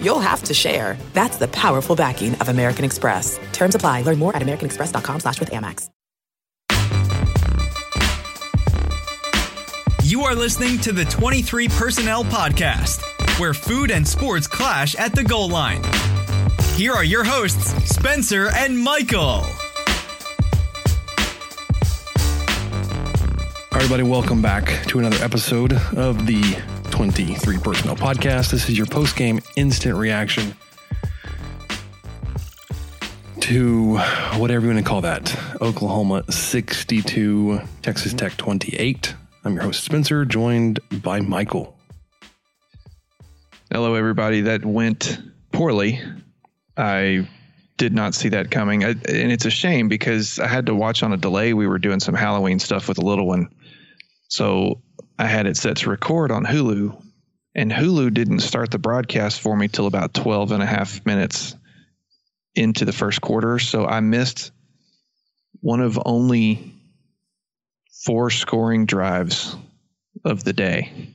you'll have to share. That's the powerful backing of American Express. Terms apply. Learn more at americanexpress.com slash with Amex. You are listening to the 23 Personnel Podcast, where food and sports clash at the goal line. Here are your hosts, Spencer and Michael. Everybody, welcome back to another episode of the 23 Personnel Podcast. This is your post game instant reaction to whatever you want to call that Oklahoma 62, Texas Tech 28. I'm your host, Spencer, joined by Michael. Hello, everybody. That went poorly. I did not see that coming. I, and it's a shame because I had to watch on a delay. We were doing some Halloween stuff with a little one. So I had it set to record on Hulu, and Hulu didn't start the broadcast for me till about 12 and a half minutes into the first quarter. So I missed one of only four scoring drives of the day.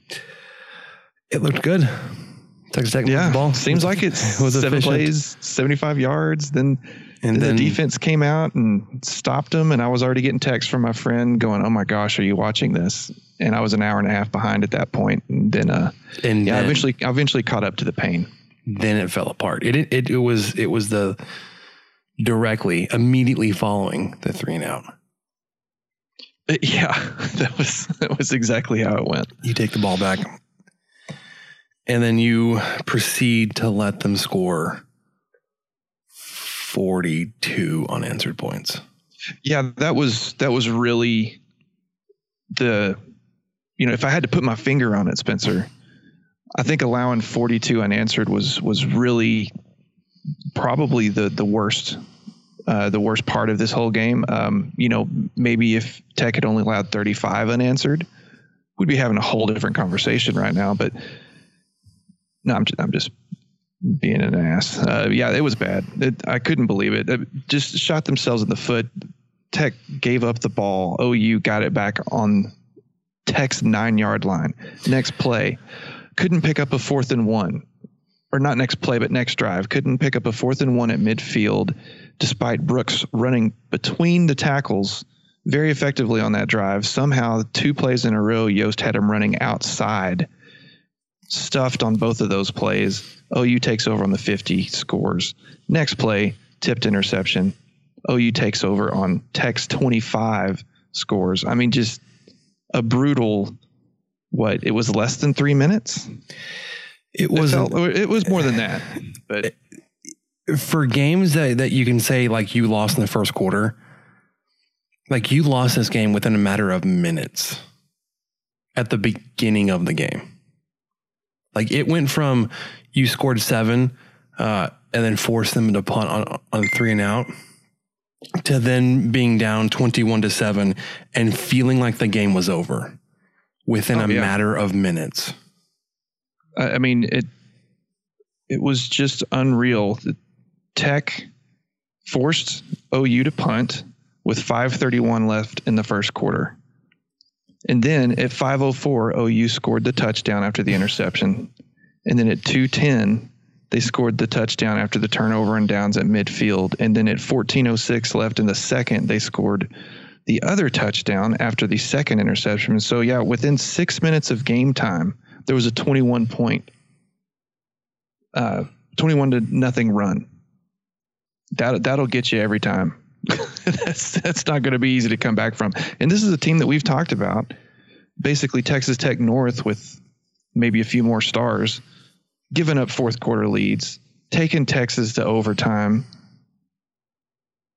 It looked good. Texas Tech Yeah, the ball. seems like it. was seven efficient. plays, 75 yards. Then And and then- the defense came out and stopped them. And I was already getting texts from my friend going, "Oh my gosh, are you watching this?" And I was an hour and a half behind at that point. And then, uh, And yeah, I eventually, I eventually caught up to the pain. then it fell apart. It, it it was it was the directly immediately following the three and out. Uh, yeah, that was that was exactly how it went. You take the ball back, and then you proceed to let them score forty two unanswered points. Yeah, that was that was really the you know, if I had to put my finger on it, Spencer, I think allowing 42 unanswered was was really probably the the worst uh, the worst part of this whole game. Um, you know, maybe if Tech had only allowed 35 unanswered, we'd be having a whole different conversation right now. But no, I'm just, I'm just being an ass. Uh, yeah, it was bad. It, I couldn't believe it. It just shot themselves in the foot. Tech gave up the ball. OU got it back on Tech's nine yard line. Next play, couldn't pick up a fourth and one, or not next play, but next drive. Couldn't pick up a fourth and one at midfield, despite Brooks running between the tackles very effectively on that drive. Somehow, two plays in a row, Yost had him running outside, stuffed on both of those plays. OU takes over on the 50, scores. Next play, tipped interception. OU takes over on Tech's 25, scores. I mean, just a brutal. What it was less than three minutes. It It, was felt, it was more than that, but for games that, that you can say like you lost in the first quarter, like you lost this game within a matter of minutes at the beginning of the game. Like it went from you scored seven uh, and then forced them to punt on, on three and out to then being down 21 to seven and feeling like the game was over within Oh, a yeah. matter of minutes. I I mean it. It was just unreal. The Tech forced OU to punt with 5:31 left in the first quarter, and then at 5:04 OU scored the touchdown after the interception, and then at 2:10 they scored the touchdown after the turnover and downs at midfield, and then at 14:06 left in the second they scored the other touchdown after the second interception. So yeah, within six minutes of game time, there was a 21 point, uh, 21 to nothing run. That that'll get you every time. that's that's not going to be easy to come back from. And this is a team that we've talked about, basically Texas Tech North with maybe a few more stars, giving up fourth quarter leads, taking Texas to overtime.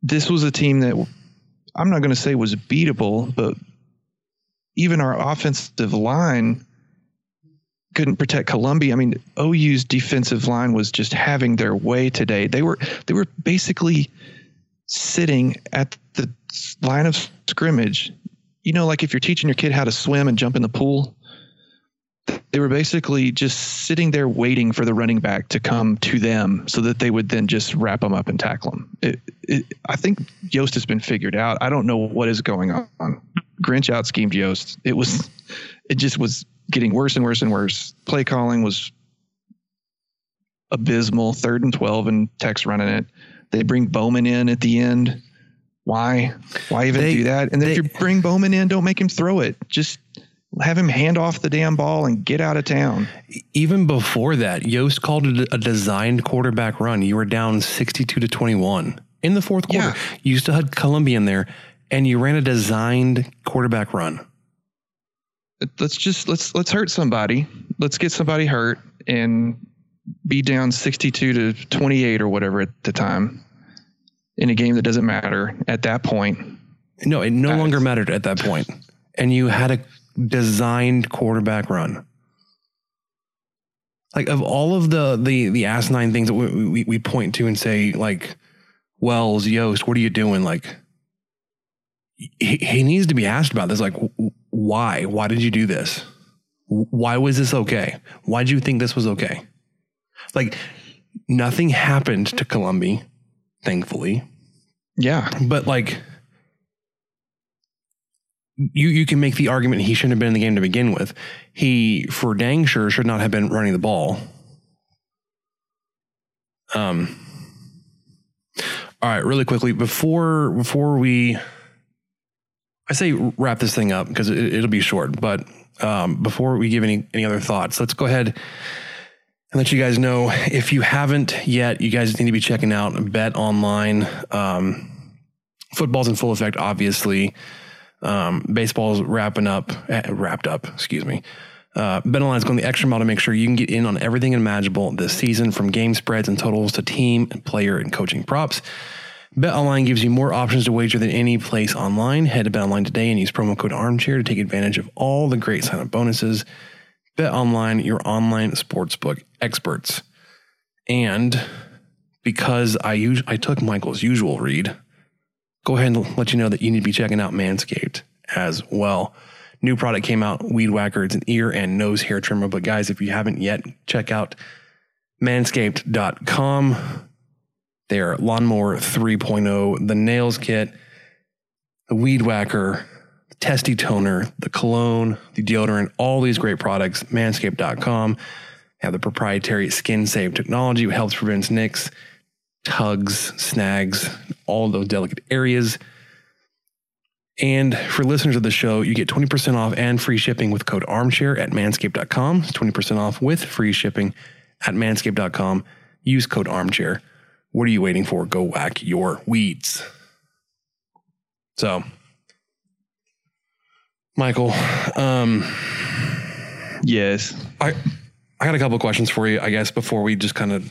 This was a team that I'm not going to say was beatable, but even our offensive line couldn't protect Colombi. I mean, OU's defensive line was just having their way today. They were they were basically sitting at the line of scrimmage. You know, like if you're teaching your kid how to swim and jump in the pool, they were basically just sitting there waiting for the running back to come to them so that they would then just wrap them up and tackle them. It, it, I think Yost has been figured out. I don't know what is going on. Grinch out schemed Yost. It was, it just was getting worse and worse and worse. Play calling was abysmal. Third and 12 and Tex running it. They bring Bowman in at the end. Why? Why even They- do that? And then they- if you bring Bowman in, don't make him throw it. Just have him hand off the damn ball and get out of town. Even before that, Yost called it a designed quarterback run. You were down 62 to 21 in the fourth quarter. Yeah. You still had Colombi in there and you ran a designed quarterback run. Let's just let's let's hurt somebody. Let's get somebody hurt and be down 62 to 28 or whatever at the time in a game that doesn't matter at that point. No, it no longer mattered at that point. And you had a designed quarterback run. Like of all of the the the asinine things that we, we, we point to and say like, Wells, Yost, what are you doing? Like, he, he needs to be asked about this. Like, why? Why did you do this? Why was this okay? Why did you think this was okay? Like, nothing happened to Colombi, thankfully Yeah. but like you you can make the argument he shouldn't have been in the game to begin with. He for dang sure should not have been running the ball. Um all right, really quickly before before we I say wrap this thing up because it, it'll be short, but um, before we give any any other thoughts, let's go ahead and let you guys know if you haven't yet, you guys need to be checking out Bet Online. Um, football's in full effect, obviously. Um, baseball's wrapping up, eh, wrapped up, excuse me. Uh, Bet Online is going the extra mile to make sure you can get in on everything imaginable this season, from game spreads and totals to team and player and coaching props. Bet Online gives you more options to wager than any place online. Head to Bet Online today and use promo code Armchair to take advantage of all the great sign-up bonuses. Bet Online, your online sportsbook experts. And because I us- I took Michael's usual read, go ahead and let you know that you need to be checking out Manscaped as well. New product came out, Weed Whacker. It's an ear and nose hair trimmer. But guys, if you haven't yet, check out manscaped.com. Their lawnmower 3.0, the nails kit, the Weed Whacker, the Testy Toner, the cologne, the deodorant, all these great products. Manscaped.com have the proprietary skin safe technology, which helps prevent nicks, tugs, snags, all those delicate areas. And for listeners of the show, you get 20% off and free shipping with code armchair at manscaped.com. 20% off with free shipping at manscaped.com. Use code armchair. What are you waiting for? Go whack your weeds. So, Michael, um, Yes. I I got a couple of questions for you, I guess, before we just kind of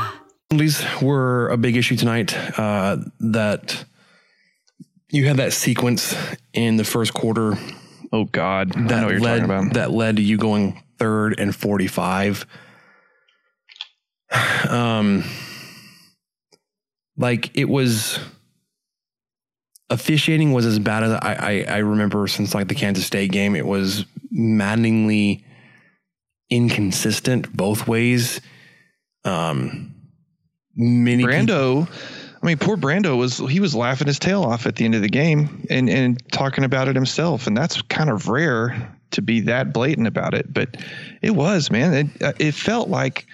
These were a big issue tonight. Uh, that you had that sequence in the first quarter Oh God. I that know what you're led talking about. that led to you going third and forty five. Um, like it was officiating was as bad as I, I, I remember since like the Kansas State game. It was maddeningly inconsistent both ways. Um, many people- Brando, I mean, poor Brando was he was laughing his tail off at the end of the game and and talking about it himself, and that's kind of rare to be that blatant about it. But it was, man. It uh, it felt like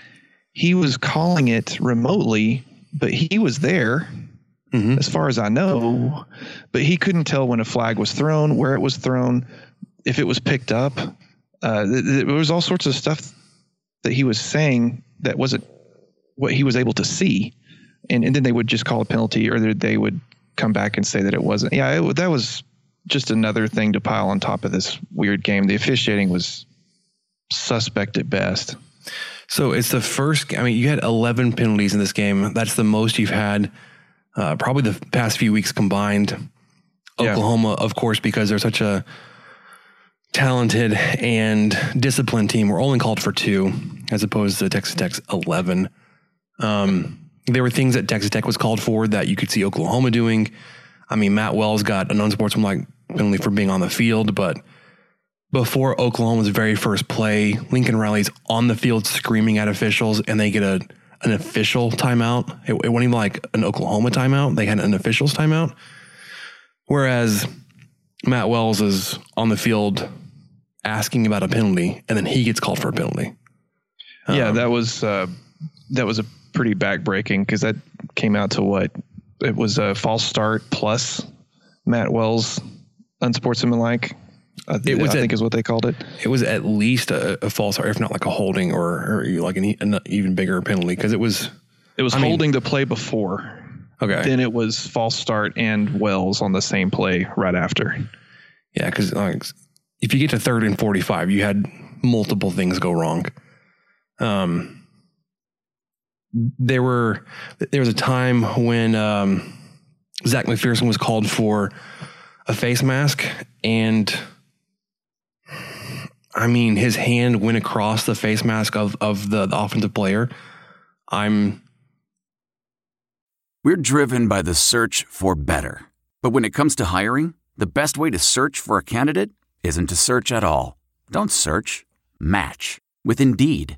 he was calling it remotely, but he was there. Mhm. As far as I know, but he couldn't tell when a flag was thrown, where it was thrown, if it was picked up. Uh, th- th- there was all sorts of stuff that he was saying that wasn't what he was able to see, and and then they would just call a penalty, or they- they would come back and say that it wasn't. Yeah, it, that was just another thing to pile on top of this weird game. The officiating was suspect at best. So it's the first. I mean, you had 11 penalties in this game. That's the most you've had, uh, probably the past few weeks combined. Yeah. Oklahoma, of course, because they're such a talented and disciplined team, were only called for two, as opposed to Texas Tech's 11. Um, there were things that Texas Tech was called for that you could see Oklahoma doing. I mean, Matt Wells got an unsportsmanlike penalty for being on the field, but before Oklahoma's very first play, Lincoln Riley's on the field screaming at officials, and they get a an official timeout. It, it wasn't even like an Oklahoma timeout; they had an officials timeout. Whereas Matt Wells is on the field asking about a penalty, and then he gets called for a penalty. yeah, Um, that was uh, that was a pretty backbreaking because that came out to what it was a false start plus Matt Wells unsportsmanlike. I, It was I a- think is what they called it. It was at least a, a false, or if not like a holding, or, or like an, e- an even bigger penalty because it was It was I mean- holding the play before. okay. Then it was false start and Wells on the same play right after. Yeah, because like, if you get to third and forty-five, you had multiple things go wrong. Um, there were there was a time when um, Zech McPhearson was called for a face mask, and I mean his hand went across the face mask of of the, the offensive player. I'm We're driven by the search for better. But when it comes to hiring, the best way to search for a candidate isn't to search at all. Don't search, match with Indeed.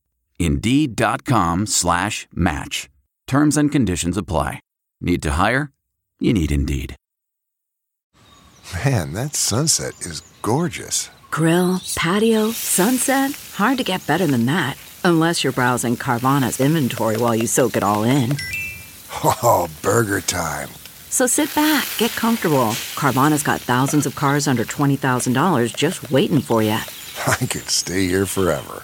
Indeed.com slash match. Terms and conditions apply. Need to hire? You need Indeed. Man, that sunset is gorgeous. Grill, patio, sunset. Hard to get better than that. Unless you're browsing Carvana's inventory while you soak it all in. Oh, burger time. So sit back, get comfortable. Carvana's got thousands of cars under $20,000 just waiting for you. I could stay here forever.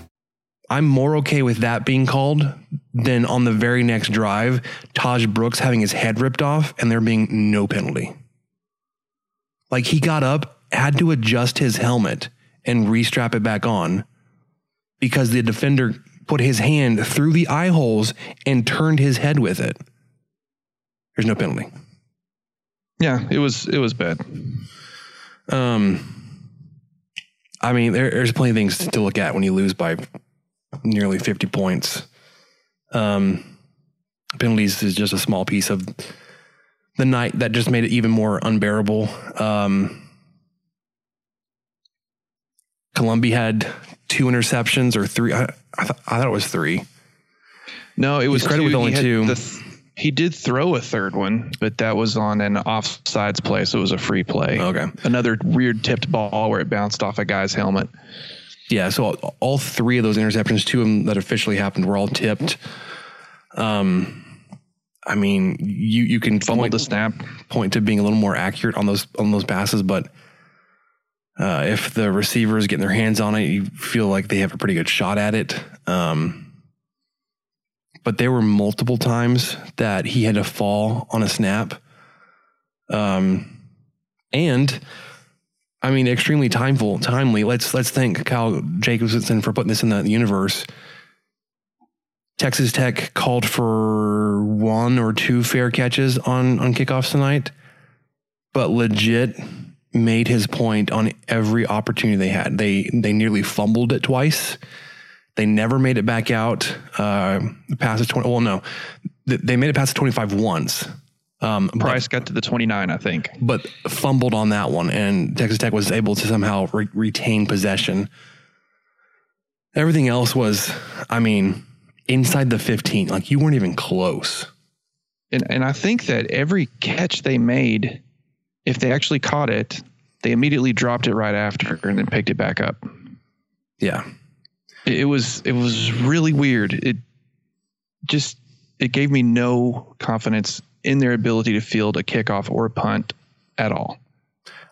I'm more okay with that being called than on the very next drive, Tahj Brooks having his head ripped off and there being no penalty. Like he got up, had to adjust his helmet and restrap it back on because the defender put his hand through the eye holes and turned his head with it. There's no penalty. Yeah, it was it was bad. Um, I mean, there, there's plenty of things to look at when you lose by nearly 50 points. Um, penalties is just a small piece of the night that just made it even more unbearable. Um, Colombi had two interceptions or three. I, I, th- I thought it was three. No, it was He's credited with only two. The, he did throw a third one, but that was on an offsides play, so it was a free play. Okay. Another weird tipped ball where it bounced off a guy's helmet. Yeah, so all, three of those interceptions, two of them that officially happened, were all tipped. Um, I mean, you you can Fumbled point, the snap. point to being a little more accurate on those on those passes, but uh, if the receiver is getting their hands on it, you feel like they have a pretty good shot at it. Um, but there were multiple times that he had to fall on a snap. Um, and I mean, extremely timeful, timely. Let's let's thank Kyle Jacobson for putting this in the universe. Texas Tech called for one or two fair catches on on kickoffs tonight, but legit made his point on every opportunity they had. They they nearly fumbled it twice. They never made it back out. Uh, past the twenty. Well, no, they made it past the twenty five once. Um, Price got to the 29, I think. but fumbled on that one, and Texas Tech was able to somehow re- retain possession. Everything else was, I mean, inside the 15. Like you weren't even close. And and I think that every catch they made, if they actually caught it, they immediately dropped it right after and then picked it back up. Yeah. It, it was it was really weird. It just it gave me no confidence in their ability to field a kickoff or a punt at all.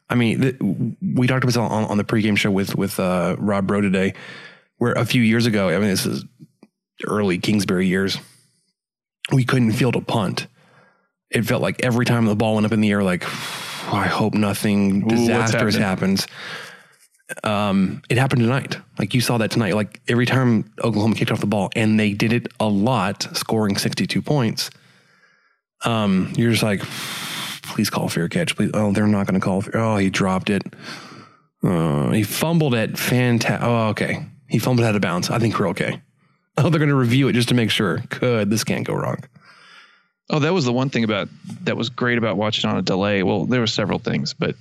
I mean, we talked about this on, on the pregame show with with uh, Rob Bro today, where a few years ago, I mean, this is early Kingsbury years, we couldn't field a punt. It felt like every time the ball went up in the air, like I hope nothing disastrous happening? happens. Um, it happened tonight. Like you saw that tonight. Like every time Oklahoma kicked off the ball, and they did it a lot, scoring sixty-two points. Um, you're just like, please call fair catch. Please. Oh, they're not going to call. Oh, he dropped it. Uh, he fumbled it. Fantastic. Oh, okay. He fumbled out of bounds. I think we're okay. Oh, they're going to review it just to make sure. Good. This can't go wrong. Oh, that was the one thing about that was great about watching on a delay. Well, there were several things, but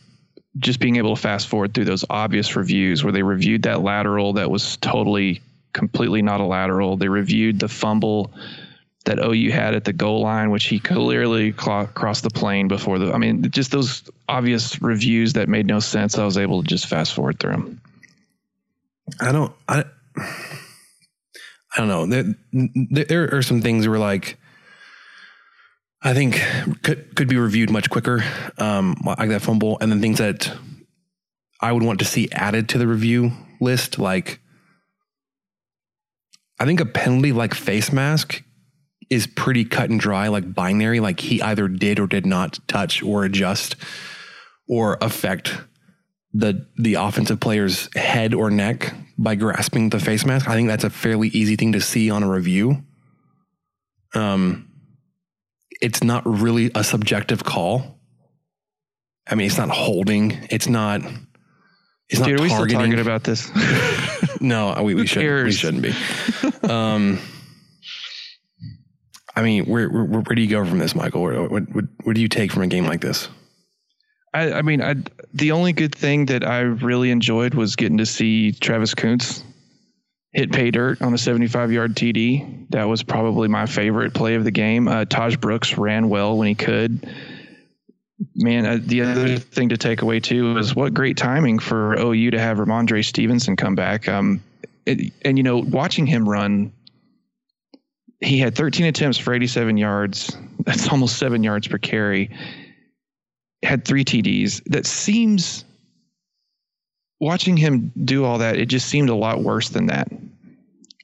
just being able to fast forward through those obvious reviews where they reviewed that lateral that was totally, completely not a lateral. They reviewed the fumble that OU had at the goal line, which he clearly clo- crossed the plane before the. I mean, just those obvious reviews that made no sense. I was able to just fast forward through them. I don't. I. I don't know. There, there are some things where like. I think could could be reviewed much quicker, um, like that fumble, and then things that I would want to see added to the review list, like I think a penalty like face mask is pretty cut and dry, like binary, like he either did or did not touch or adjust or affect the the offensive player's head or neck by grasping the face mask. I think that's a fairly easy thing to see on a review. Um it's not really a subjective call. I mean, it's not holding. It's not. It's Dude, not are we still targeting. talking about this? no, we, we shouldn't. We shouldn't be. um, I mean, where, where where do you go from this, Michael? What, what what do you take from a game like this? I, I mean, I, the only good thing that I really enjoyed was getting to see Travis Koontz hit pay dirt on a 75 yard TD. That was probably my favorite play of the game. Uh, Tahj Brooks ran well when he could. Man, uh, the other thing to take away too is what great timing for OU to have Rhamondre Stevenson come back. Um, it, and you know, watching him run, he had 13 attempts for 87 yards. That's almost seven yards per carry. Had three TDs. That seems watching him do all that, it just seemed a lot worse than that.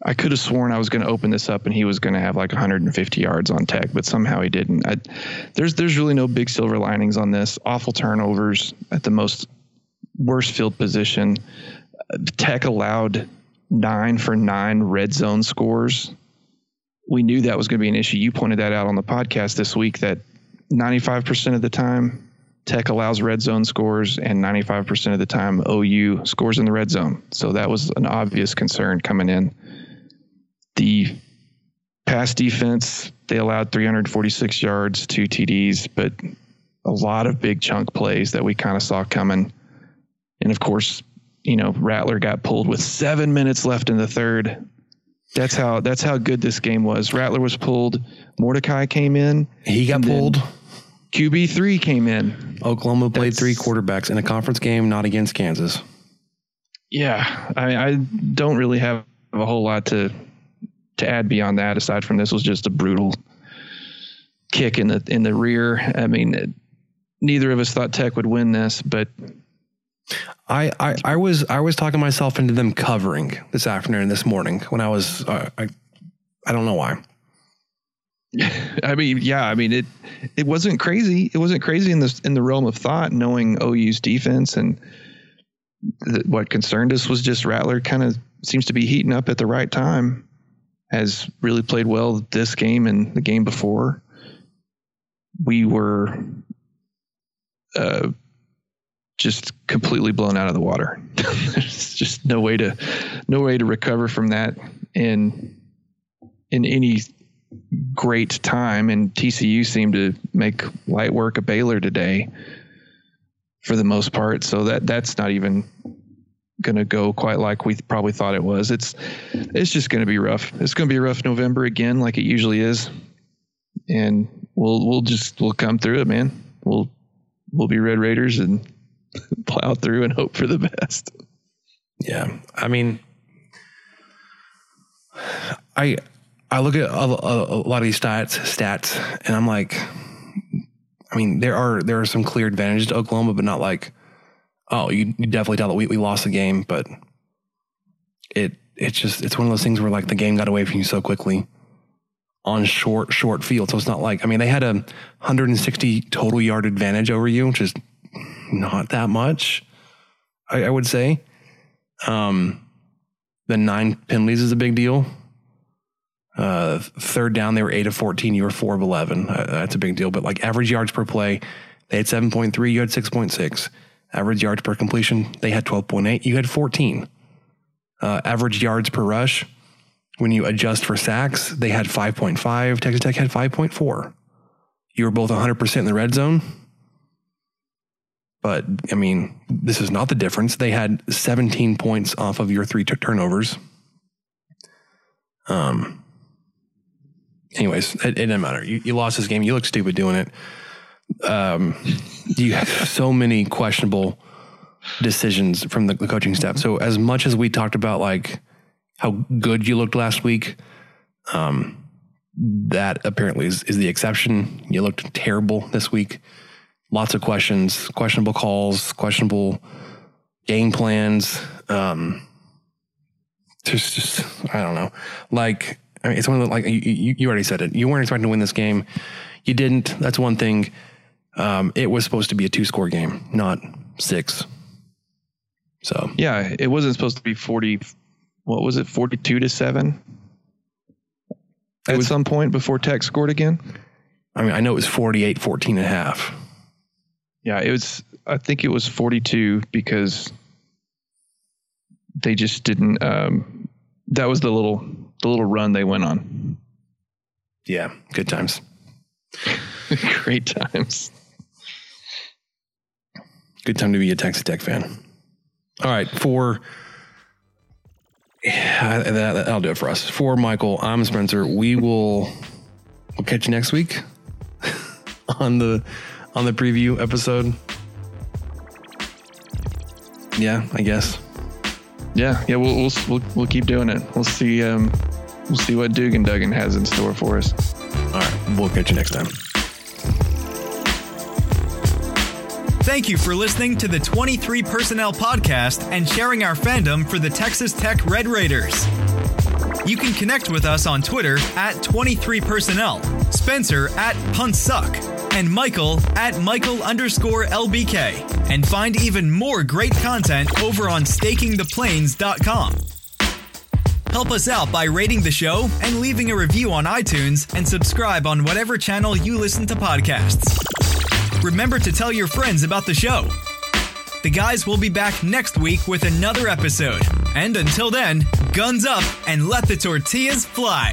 I could have sworn I was going to open this up and he was going to have like 150 yards on tech, but somehow he didn't. I, there's there's really no big silver linings on this. Awful turnovers at the most worst field position. Tech allowed nine for nine red zone scores. We knew that was going to be an issue. You pointed that out on the podcast this week that 95% of the time Tech allows red zone scores, and 95% of the time OU scores in the red zone. So that was an obvious concern coming in. The pass defense, they allowed 346 yards, two TDs, but a lot of big chunk plays that we kind of saw coming. And of course, you know, Rattler got pulled with seven minutes left in the third. That's how that's how good this game was. Rattler was pulled. Mordecai came in. He got pulled. QB three came in. Oklahoma played that's, three quarterbacks in a conference game, not against Kansas. Yeah, I, I don't really have a whole lot to to add beyond that. Aside from this was just a brutal kick in the in the rear. I mean, it, neither of us thought Tech would win this, but I, I, I was I was talking myself into them covering this afternoon and this morning when I was uh, I I don't know why. I mean, yeah, I mean it it wasn't crazy. It wasn't crazy in the in the realm of thought knowing OU's defense and the, what concerned us was just Rattler kind of seems to be heating up at the right time has really played well this game and the game before. We were uh, just completely blown out of the water. There's just no way to no way to recover from that in in any great time. And TCU seemed to make light work of Baylor today for the most part. So that that's not even going to go quite like we probably thought it was. It's it's just going to be rough. It's going to be a rough November again, like it usually is, and we'll we'll just we'll come through it, man. We'll we'll be Red Raiders and plow through and hope for the best. Yeah, I mean, I I look at a, a, a lot of these stats stats, and I'm like, I mean, there are there are some clear advantages to Oklahoma, but not like oh, you, you definitely tell that we, we lost the game, but it it's just it's one of those things where like the game got away from you so quickly on short short field. So it's not like I mean they had a 160 total yard advantage over you, which is not that much, I, I would say. Um, the nine penalties is a big deal. Uh, third down, they were eight of 14. You were four of 11. Uh, that's a big deal. But like average yards per play, they had 7.3. You had 6.6. Average yards per completion, they had 12.8. You had 14. Uh, average yards per rush, when you adjust for sacks, they had 5.5. Texas Tech had 5.4. You were both 100% in the red zone. But I mean, this is not the difference. They had 17 points off of your three t- turnovers. Um. Anyways, it, it didn't matter. You, you lost this game. You look stupid doing it um, you have so many questionable decisions from the, the, coaching staff. So as much as we talked about like how good you looked last week, um, that apparently is, is the exception. You looked terrible this week. Lots of questions, questionable calls, questionable game plans. Um, just, just I don't know. Like I mean, it's one of the like you, you already said it. You weren't expecting to win this game. You didn't. That's one thing. Um, it was supposed to be a two score game, not six. So yeah, it wasn't supposed to be 40. What was it? 42 to seven at was, some point before Tech scored again. I mean, I know it was 48, 14 and a half. Yeah, it was, I think it was 42 because they just didn't, um, that was the little, the little run they went on. Yeah. Good times. Great times. Good time to be a Texas Tech fan. All right, for that, that'll do it for us. For Michael, I'm Spencer. We will we'll catch you next week on the on the preview episode. Yeah, I guess. Yeah, yeah, we'll we'll we'll, we'll keep doing it. We'll see um we'll see what Dugan Duggan has in store for us. All right, we'll catch you next time. Thank you for listening to the 23 Personnel Podcast and sharing our fandom for the Texas Tech Red Raiders. You can connect with us on Twitter at 23personnel, Spencer at Puntsuck, and Michael at Michael underscore LBK. And find even more great content over on stakingtheplains.com. Help us out by rating the show and leaving a review on iTunes and subscribe on whatever channel you listen to podcasts. Remember to tell your friends about the show. The guys will be back next week with another episode. And until then, guns up and let the tortillas fly.